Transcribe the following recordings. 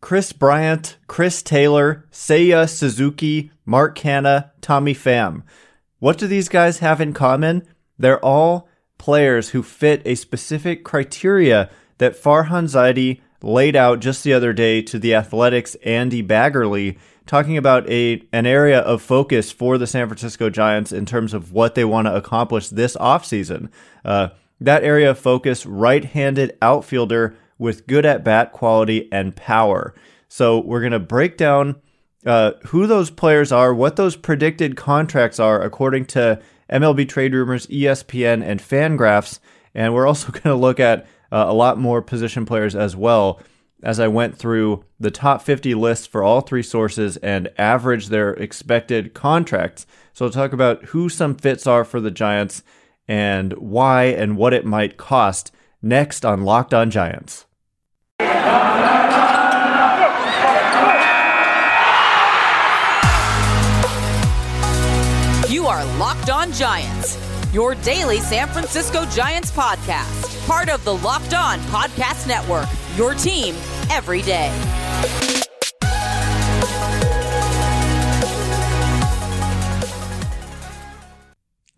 Kris Bryant, Chris Taylor, Seiya Suzuki, Mark Canha, Tommy Pham. What do these guys have in common? They're all players who fit a specific criteria that Farhan Zaidi laid out just the other day to the Athletics Andy Baggarly, talking about a an area of focus for the San Francisco Giants in terms of what they want to accomplish this offseason. Uh, that area of focus, right-handed outfielder with good at bat quality and power. So we're going to break down uh, who those players are, what those predicted contracts are according to MLB Trade Rumors, ESPN, and Fangraphs. And we're also going to look at uh, a lot more position players as well as I went through the top 50 lists for all three sources and average their expected contracts. So I'll talk about who some fits are for the Giants and why and what it might cost next on Locked On Giants. You are Locked On Giants, your daily San Francisco Giants podcast, part of the Locked On Podcast Network, your team every day.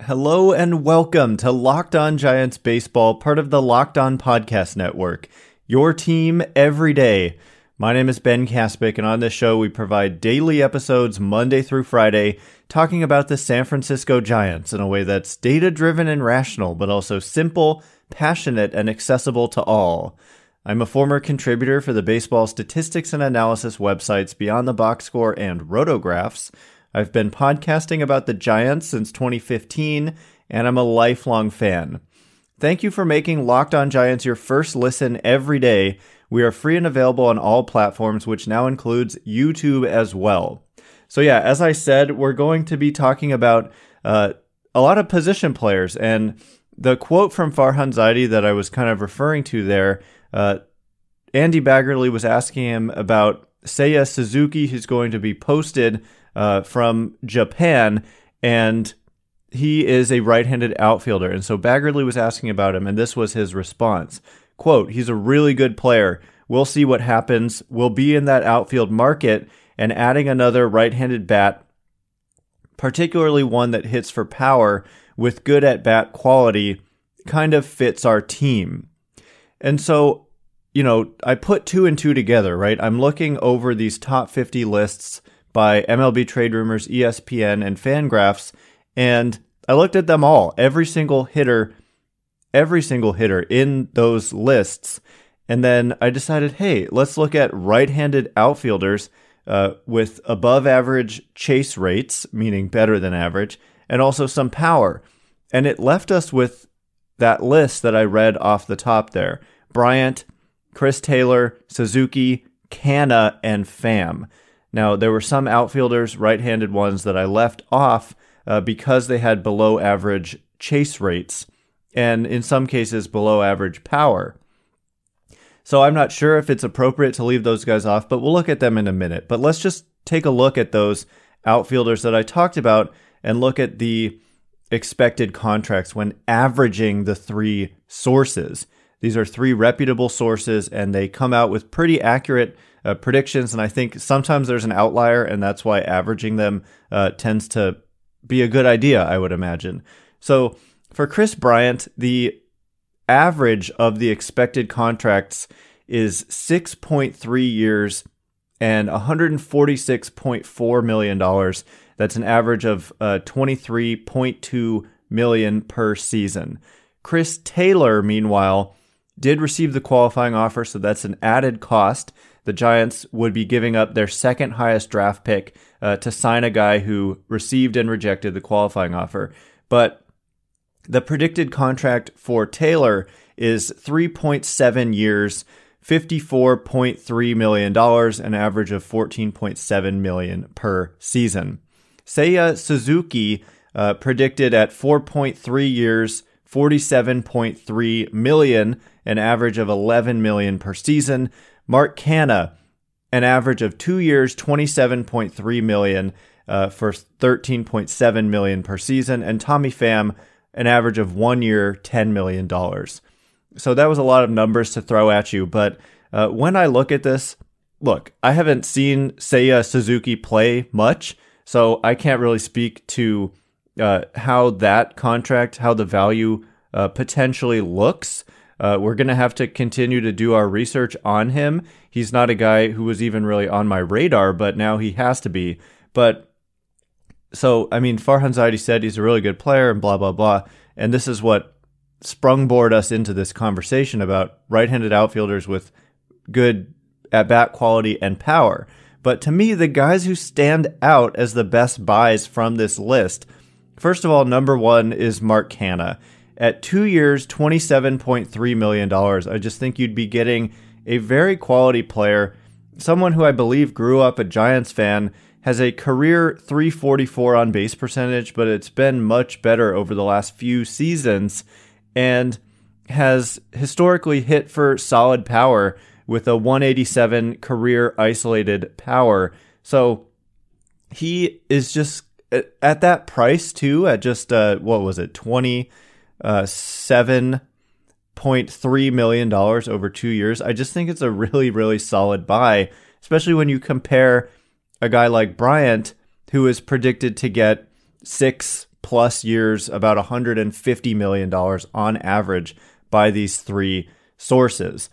Hello and welcome to Locked On Giants Baseball, part of the Locked On Podcast Network your team every day. My name is Ben Kaspick, and on this show, we provide daily episodes Monday through Friday talking about the San Francisco Giants in a way that's data driven and rational, but also simple, passionate, and accessible to all. I'm a former contributor for the baseball statistics and analysis websites Beyond the Box Score and Rotographs. I've been podcasting about the Giants since 2015, and I'm a lifelong fan. Thank you for making Locked On Giants your first listen every day. We are free and available on all platforms, which now includes YouTube as well. So, yeah, as I said, we're going to be talking about uh, a lot of position players. And the quote from Farhan Zaidi that I was kind of referring to there, uh, Andy Baggarly was asking him about Seiya Suzuki, who's going to be posted uh, from Japan. And he is a right-handed outfielder, and so Baggarly was asking about him, and this was his response: "Quote: He's a really good player. We'll see what happens. We'll be in that outfield market, and adding another right-handed bat, particularly one that hits for power with good at bat quality, kind of fits our team." And so, you know, I put two and two together, right? I'm looking over these top 50 lists by MLB Trade Rumors, ESPN, and Fangraphs and I looked at them all, every single hitter, every single hitter in those lists. And then I decided, hey, let's look at right handed outfielders uh, with above average chase rates, meaning better than average, and also some power. And it left us with that list that I read off the top there Bryant, Chris Taylor, Suzuki, Canha, and Pham. Now, there were some outfielders, right handed ones, that I left off uh, because they had below average chase rates and in some cases below average power. So I'm not sure if it's appropriate to leave those guys off, but we'll look at them in a minute. But let's just take a look at those outfielders that I talked about and look at the expected contracts when averaging the three sources. These are three reputable sources and they come out with pretty accurate uh, predictions. And I think sometimes there's an outlier, and that's why averaging them uh, tends to be a good idea, I would imagine. So for Kris Bryant, the average of the expected contracts is 6.3 years and $146.4 million. That's an average of uh, 23.2 million per season. Chris Taylor, meanwhile, did receive the qualifying offer, so that's an added cost. The Giants would be giving up their second highest draft pick uh, to sign a guy who received and rejected the qualifying offer. But the predicted contract for Taylor is 3.7 years, $54.3 million, an average of 14.7 million per season. Seiya Suzuki uh, predicted at 4.3 years, 47.3 million, an average of 11 million per season. Mark Canha an average of two years, 27.3 million uh, for 13.7 million per season, and Tommy Pham an average of one year, 10 million dollars. So that was a lot of numbers to throw at you, but uh, when I look at this, look, I haven't seen Seiya Suzuki play much, so I can't really speak to uh, how that contract, how the value uh, potentially looks. Uh, we're going to have to continue to do our research on him. He's not a guy who was even really on my radar, but now he has to be. But so, I mean, Farhan Zaidi said he's a really good player and blah, blah, blah. And this is what sprungboard us into this conversation about right handed outfielders with good at bat quality and power. But to me, the guys who stand out as the best buys from this list, first of all, number one is Mark Canha. At two years, $27.3 million, I just think you'd be getting a very quality player, someone who I believe grew up a Giants fan, has a career 344 on base percentage, but it's been much better over the last few seasons and has historically hit for solid power with a 187 career isolated power. So he is just at that price too, at just uh, what was it, twenty seven point three million dollars over two years. I just think it's a really really solid buy, especially when you compare a guy like Bryant, who is predicted to get six plus years, about 150 million dollars on average by these three sources.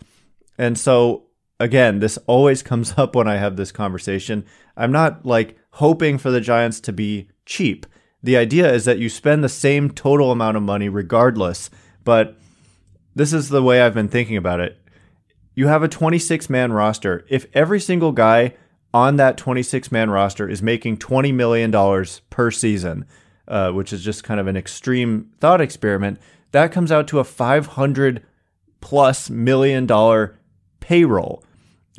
And so again, this always comes up when I have this conversation. I'm not like hoping for the Giants to be cheap. The idea is that you spend the same total amount of money regardless, but this is the way I've been thinking about it. You have a 26 man roster. If every single guy on that 26 man roster is making $20 million per season, uh, which is just kind of an extreme thought experiment, that comes out to a 500 plus million dollar payroll.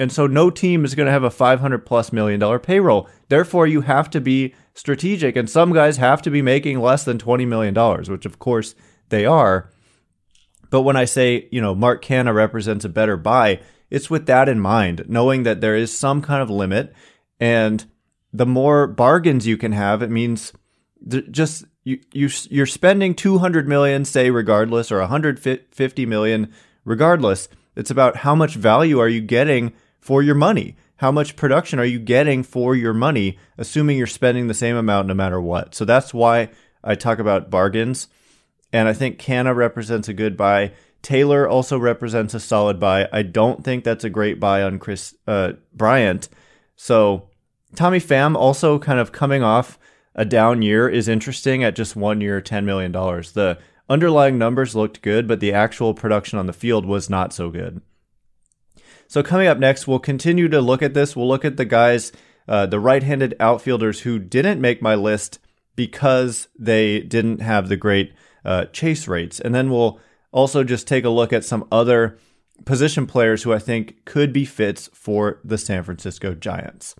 And so no team is going to have a 500 plus million dollar payroll. Therefore, you have to be strategic and some guys have to be making less than 20 million dollars, which of course they are. But when I say, you know, Mark Canha represents a better buy, it's with that in mind, knowing that there is some kind of limit and the more bargains you can have, it means just you you you're spending 200 million say regardless or 150 million regardless it's about how much value are you getting for your money? How much production are you getting for your money, assuming you're spending the same amount no matter what? So that's why I talk about bargains. And I think Canha represents a good buy. Taylor also represents a solid buy. I don't think that's a great buy on Kris uh, Bryant. So Tommy Pham also kind of coming off a down year is interesting at just one year, $10 million. The Underlying numbers looked good, but the actual production on the field was not so good. So, coming up next, we'll continue to look at this. We'll look at the guys, uh, the right handed outfielders who didn't make my list because they didn't have the great uh, chase rates. And then we'll also just take a look at some other position players who I think could be fits for the San Francisco Giants.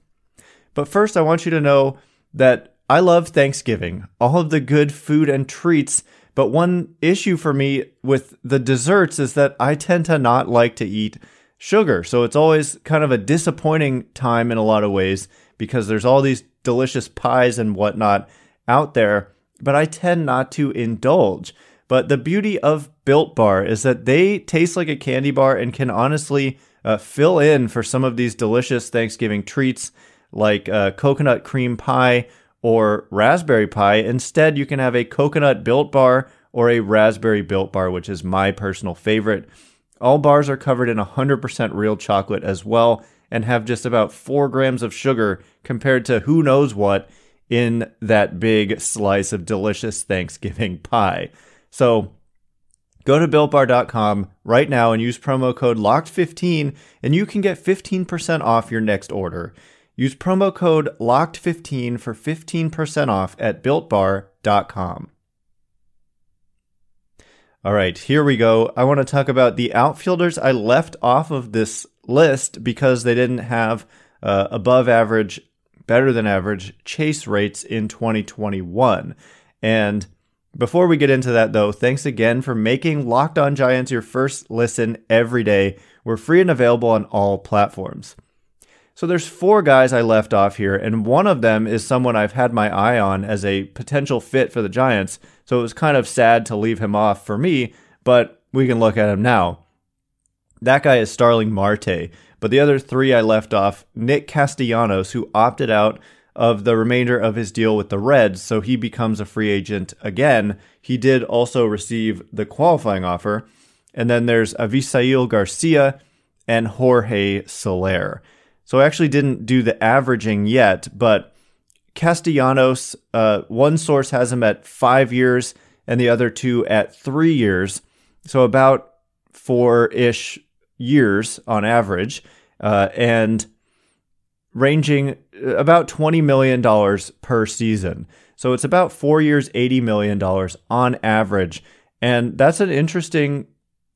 But first, I want you to know that I love Thanksgiving, all of the good food and treats but one issue for me with the desserts is that I tend to not like to eat sugar. So it's always kind of a disappointing time in a lot of ways because there's all these delicious pies and whatnot out there, but I tend not to indulge. But the beauty of Built Bar is that they taste like a candy bar and can honestly uh, fill in for some of these delicious Thanksgiving treats like uh, coconut cream pie or raspberry pie. Instead, you can have a coconut built bar or a raspberry built bar, which is my personal favorite. All bars are covered in 100% real chocolate as well and have just about 4 grams of sugar compared to who knows what in that big slice of delicious Thanksgiving pie. So go to builtbar.com right now and use promo code LOCKED15 and you can get 15% off your next order. Use promo code LOCKED15 for 15% off at builtbar.com. All right, here we go. I want to talk about the outfielders I left off of this list because they didn't have uh, above average, better than average chase rates in 2021. And before we get into that, though, thanks again for making Locked On Giants your first listen every day. We're free and available on all platforms. So there's four guys I left off here, and one of them is someone I've had my eye on as a potential fit for the Giants. So it was kind of sad to leave him off for me, but we can look at him now. That guy is Starling Marte. But the other three I left off Nick Castellanos, who opted out of the remainder of his deal with the Reds, so he becomes a free agent again. He did also receive the qualifying offer. And then there's Avisail Garcia and Jorge Soler. So I actually didn't do the averaging yet, but Castellanos, uh, one source has him at five years and the other two at three years. So about four ish years on average, uh, and ranging about $20 million per season. So it's about four years, $80 million on average. And that's an interesting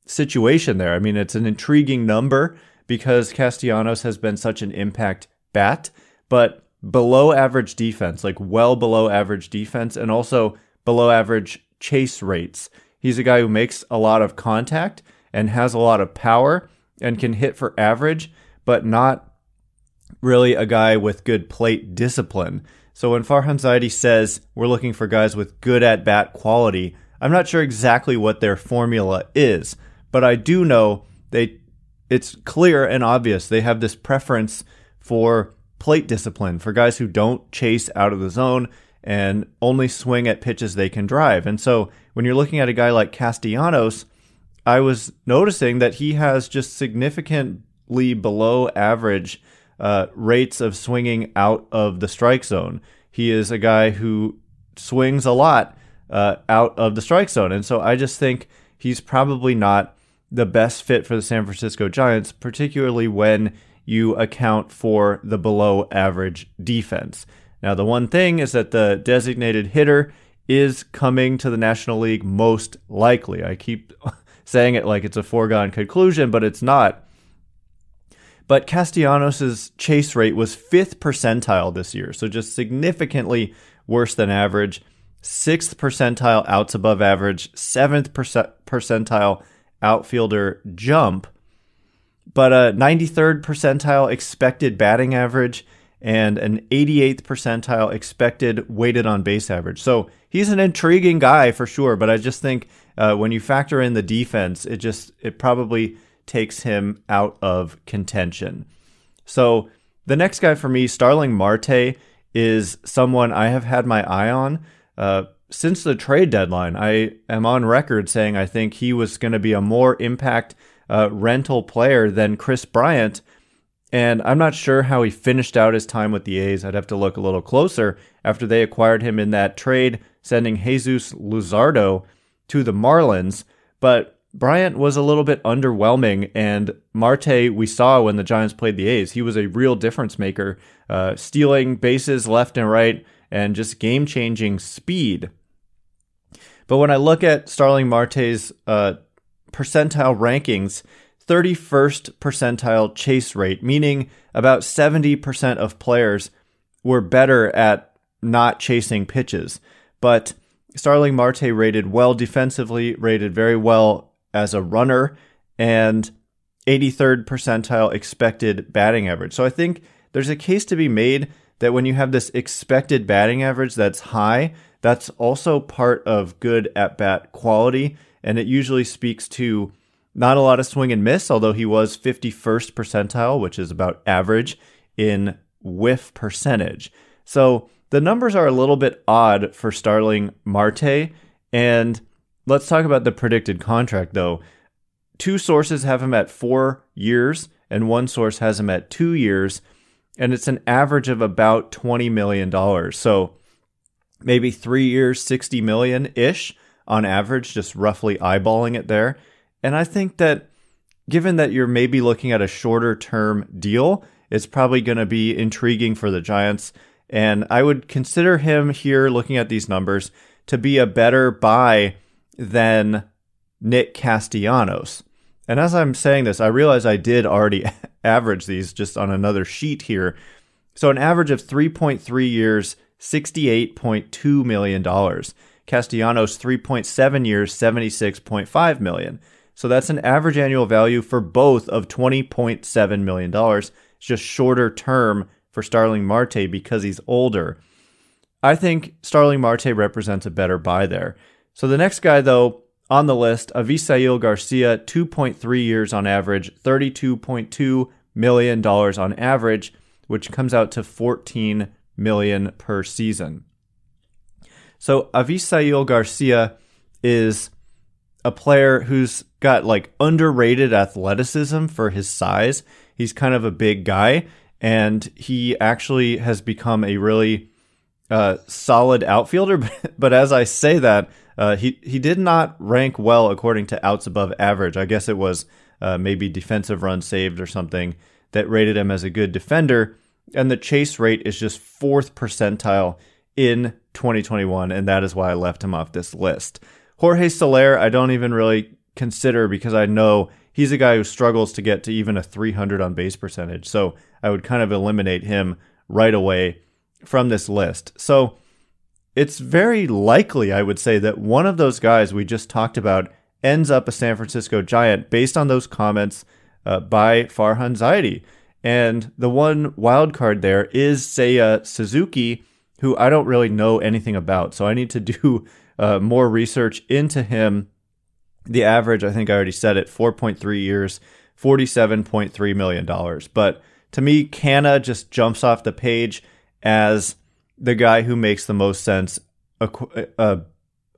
situation there. I mean, it's an intriguing number because Castellanos has been such an impact bat, but below average defense, like well below average defense, and also below average chase rates. He's a guy who makes a lot of contact and has a lot of power and can hit for average, but not really a guy with good plate discipline. So when Farhan Zaidi says we're looking for guys with good at bat quality, I'm not sure exactly what their formula is, but I do know they it's clear and obvious they have this preference for plate discipline for guys who don't chase out of the zone and only swing at pitches they can drive. And so when you're looking at a guy like Castellanos, I was noticing that he has just significantly below average uh, rates of swinging out of the strike zone. He is a guy who swings a lot uh, out of the strike zone. And so I just think he's probably not the best fit for the San Francisco Giants, particularly when you account for the below average defense. Now, the one thing is that the designated hitter is coming to the National League most likely. I keep saying it like it's a foregone conclusion, but it's not. But Castellanos' chase rate was fifth percentile this year, so just significantly worse than average. Sixth percentile outs above average, seventh percentile outfielder jump, but a 93rd percentile expected batting average and an 88th percentile expected weighted on base average. So he's an intriguing guy for sure, but I just think uh, when you factor in the defense, it just it probably takes him out of contention. So the next guy for me, Starling Marte, is someone I have had my eye on. Uh, since the trade deadline, I am on record saying I think he was going to be a more impact uh, rental player than Kris Bryant. And I'm not sure how he finished out his time with the A's. I'd have to look a little closer after they acquired him in that trade, sending Jesus Luzardo to the Marlins. But Bryant was a little bit underwhelming, and Marte, we saw when the Giants played the A's, he was a real difference maker, uh, stealing bases left and right and just game changing speed. But when I look at Starling Marte's uh, percentile rankings, 31st percentile chase rate, meaning about 70% of players were better at not chasing pitches. But Starling Marte rated well defensively, rated very well as a runner, and 83rd percentile expected batting average. So I think there's a case to be made that when you have this expected batting average that's high, that's also part of good at bat quality. And it usually speaks to not a lot of swing and miss, although he was 51st percentile, which is about average in whiff percentage. So the numbers are a little bit odd for Starling Marte. And let's talk about the predicted contract, though. Two sources have him at four years, and one source has him at two years. And it's an average of about $20 million. So maybe three years, 60 million ish on average, just roughly eyeballing it there. And I think that given that you're maybe looking at a shorter term deal, it's probably going to be intriguing for the Giants. And I would consider him here, looking at these numbers, to be a better buy than Nick Castellanos. And as I'm saying this, I realize I did already average these just on another sheet here. So an average of 3.3 years, $68.2 million. Castellanos 3.7 years, 76.5 million. So that's an average annual value for both of $20.7 million. It's just shorter term for Starling Marte because he's older. I think Starling Marte represents a better buy there. So the next guy, though, on the list, Avisail Garcia, 2.3 years on average, $32.2 million on average, which comes out to 14 million per season. So Avisail Garcia is a player who's got like underrated athleticism for his size. He's kind of a big guy, and he actually has become a really uh, solid outfielder. but as I say that, uh, he he did not rank well according to outs above average. I guess it was uh, maybe defensive run saved or something that rated him as a good defender. And the chase rate is just fourth percentile in 2021, and that is why I left him off this list. Jorge Soler, I don't even really consider because I know he's a guy who struggles to get to even a 300 on base percentage. So I would kind of eliminate him right away from this list. So it's very likely, I would say, that one of those guys we just talked about ends up a San Francisco Giant based on those comments uh, by Farhan Zaidi. And the one wild card there is Seiya Suzuki, who I don't really know anything about. So I need to do uh, more research into him. The average, I think I already said it, 4.3 years, $47.3 million. But to me, Canha just jumps off the page as the guy who makes the most sense uh,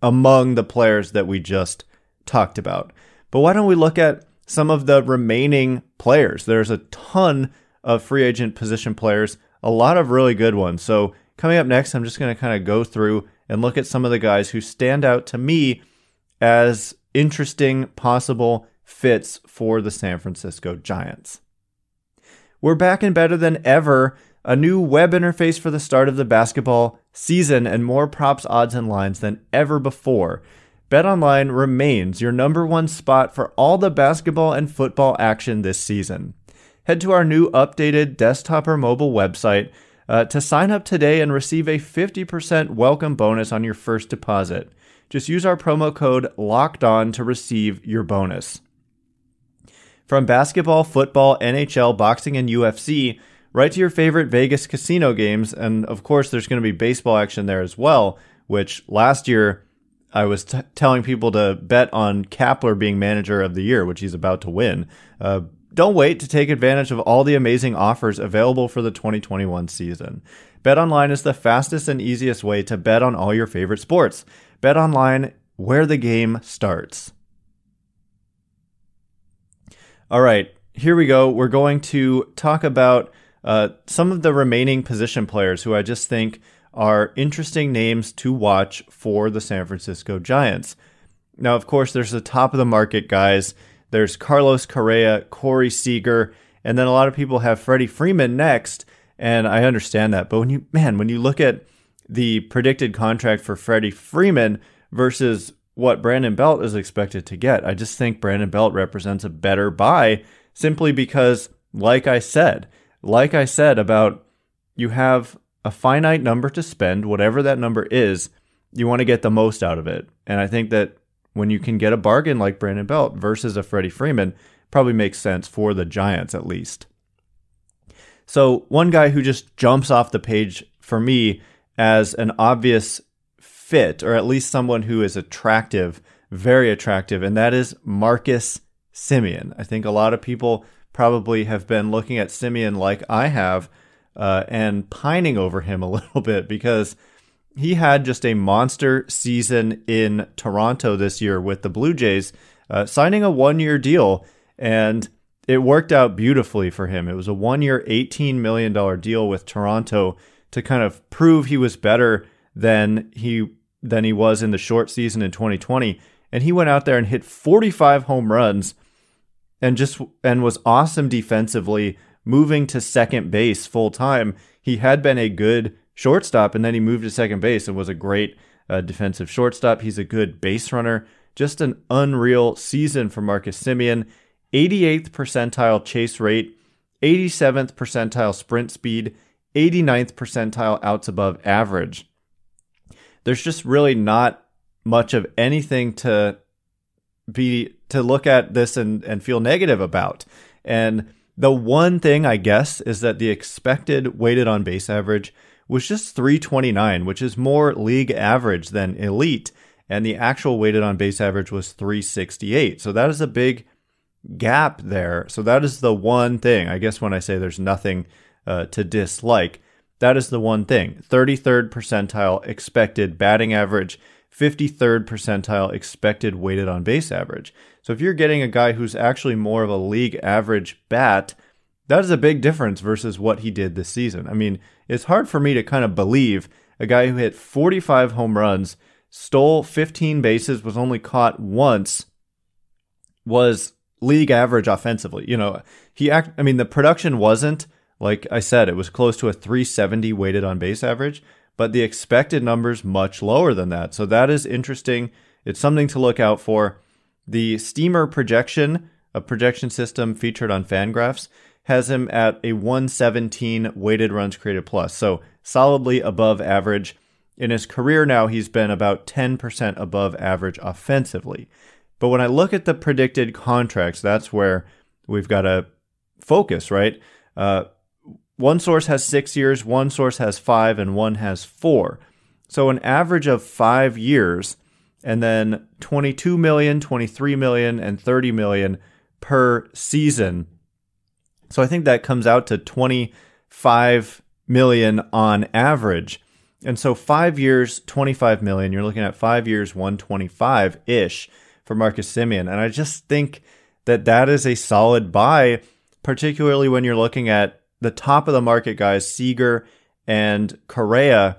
among the players that we just talked about. But why don't we look at some of the remaining players? There's a ton of free agent position players, a lot of really good ones. So, coming up next, I'm just going to kind of go through and look at some of the guys who stand out to me as interesting possible fits for the San Francisco Giants. We're back and better than ever. A new web interface for the start of the basketball season and more props, odds, and lines than ever before. BetOnline remains your number one spot for all the basketball and football action this season. Head to our new updated desktop or mobile website uh, to sign up today and receive a 50% welcome bonus on your first deposit. Just use our promo code LOCKED ON to receive your bonus. From basketball, football, NHL, boxing, and UFC, right to your favorite Vegas casino games. And of course, there's going to be baseball action there as well, which last year I was t- telling people to bet on Kapler being manager of the year, which he's about to win. Uh, don't wait to take advantage of all the amazing offers available for the 2021 season. BetOnline is the fastest and easiest way to bet on all your favorite sports. BetOnline, where the game starts. All right, here we go. We're going to talk about uh, some of the remaining position players who I just think are interesting names to watch for the San Francisco Giants. Now, of course, there's the top of the market guys there's Carlos Correa, Corey Seager, and then a lot of people have Freddie Freeman next. And I understand that. But when you, man, when you look at the predicted contract for Freddie Freeman versus what Brandon Belt is expected to get, I just think Brandon Belt represents a better buy simply because, like I said, like I said about you have a finite number to spend, whatever that number is, you want to get the most out of it. And I think that when you can get a bargain like Brandon Belt versus a Freddie Freeman, probably makes sense for the Giants at least. So, one guy who just jumps off the page for me as an obvious fit, or at least someone who is attractive, very attractive, and that is Marcus Semien. I think a lot of people probably have been looking at Semien like I have uh, and pining over him a little bit because he had just a monster season in Toronto this year with the Blue Jays, uh, signing a one year deal. And it worked out beautifully for him. It was a one year, $18 million deal with Toronto to kind of prove he was better than he than he was in the short season in 2020 and he went out there and hit 45 home runs and just and was awesome defensively moving to second base full time he had been a good shortstop, and then he moved to second base and was a great uh, defensive shortstop. He's a good base runner. Just an unreal season for Marcus Semien. 88th percentile chase rate, 87th percentile sprint speed, 89th percentile outs above average. There's just really not much of anything to be to look at this and, and feel negative about. And the one thing I guess is that the expected weighted on base average was just 329, which is more league average than elite. And the actual weighted on base average was 368. So that is a big gap there. So that is the one thing. I guess when I say there's nothing uh, to dislike, that is the one thing. 33rd percentile expected batting average, 53rd percentile expected weighted on base average. So if you're getting a guy who's actually more of a league average bat, that is a big difference versus what he did this season. I mean, it's hard for me to kind of believe a guy who hit 45 home runs, stole 15 bases, was only caught once, was league average offensively. You know, he act I mean the production wasn't like I said, it was close to a 370 weighted on base average, but the expected numbers much lower than that. So that is interesting. It's something to look out for. The Steamer projection, a projection system featured on Fangraphs, has him at a 117 weighted runs created plus. So solidly above average. In his career now, he's been about 10% above average offensively. But when I look at the predicted contracts, that's where we've got to focus, right? Uh, one source has six years, one source has five, and one has four. So an average of five years, and then 22 million, 23 million, and 30 million per season. So I think that comes out to 25 million on average. And so five years, 25 million, you're looking at five years, 125 ish for Marcus Semien. And I just think that that is a solid buy, particularly when you're looking at the top of the market guys, Seager and Correa,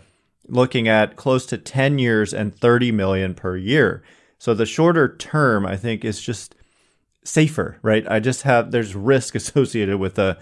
looking at close to 10 years and 30 million per year. So the shorter term, I think, is just safer, right? I just have there's risk associated with a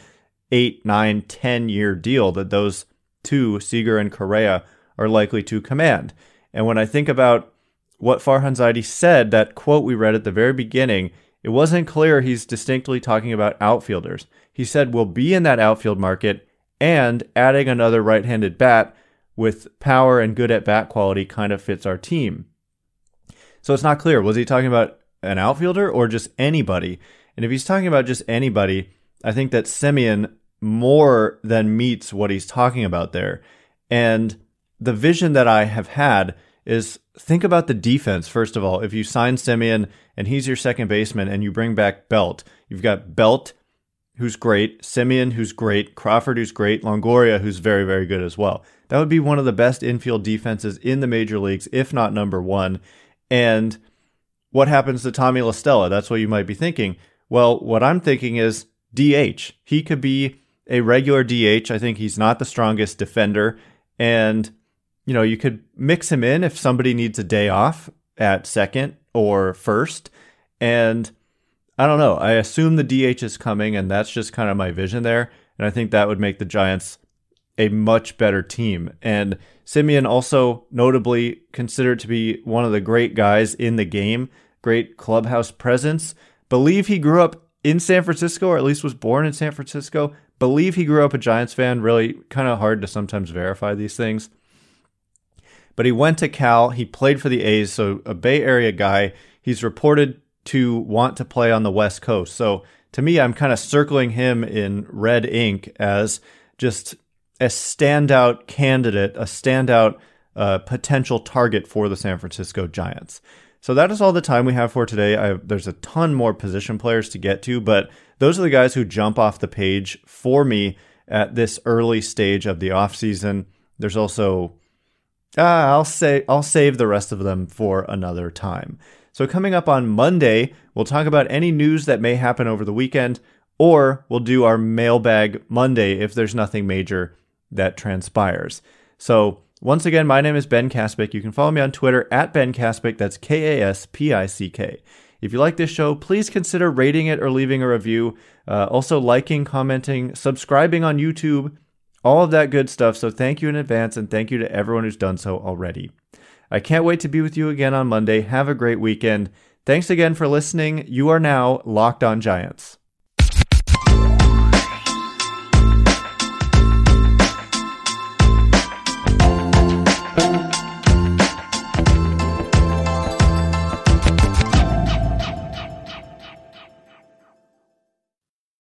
eight, nine, 10 year deal that those two, Seager and Correa, are likely to command. And when I think about what Farhan Zaidi said, that quote we read at the very beginning, it wasn't clear he's distinctly talking about outfielders. He said we'll be in that outfield market and adding another right handed bat with power and good at bat quality kind of fits our team. So it's not clear. Was he talking about an outfielder or just anybody? And if he's talking about just anybody, I think that Semien more than meets what he's talking about there. And the vision that I have had is think about the defense, first of all. If you sign Semien and he's your second baseman and you bring back Belt, you've got Belt, who's great, Semien, who's great, Crawford, who's great, Longoria, who's very, very good as well. That would be one of the best infield defenses in the major leagues, if not number one. And what happens to Tommy La Stella? That's what you might be thinking. Well, what I'm thinking is DH. He could be a regular DH. I think he's not the strongest defender. And, you know, you could mix him in if somebody needs a day off at second or first. And I don't know. I assume the DH is coming, and that's just kind of my vision there. And I think that would make the Giants a much better team. And Semien also notably considered to be one of the great guys in the game, great clubhouse presence. Believe he grew up in San Francisco, or at least was born in San Francisco. Believe he grew up a Giants fan. Really kind of hard to sometimes verify these things. But he went to Cal. He played for the A's, so a Bay Area guy. He's reported to want to play on the West Coast. So to me, I'm kind of circling him in red ink as just a standout candidate, a standout uh, potential target for the San Francisco Giants. So that is all the time we have for today. I, there's a ton more position players to get to, but those are the guys who jump off the page for me at this early stage of the offseason. There's also uh, I'll say I'll save the rest of them for another time. So, coming up on Monday, we'll talk about any news that may happen over the weekend, or we'll do our mailbag Monday if there's nothing major that transpires. So, once again, my name is Ben Kaspick. You can follow me on Twitter at Ben Kaspick. That's K A S P I C K. If you like this show, please consider rating it or leaving a review. Uh, also, liking, commenting, subscribing on YouTube, all of that good stuff. So, thank you in advance, and thank you to everyone who's done so already. I can't wait to be with you again on Monday. Have a great weekend. Thanks again for listening. You are now Locked On Giants.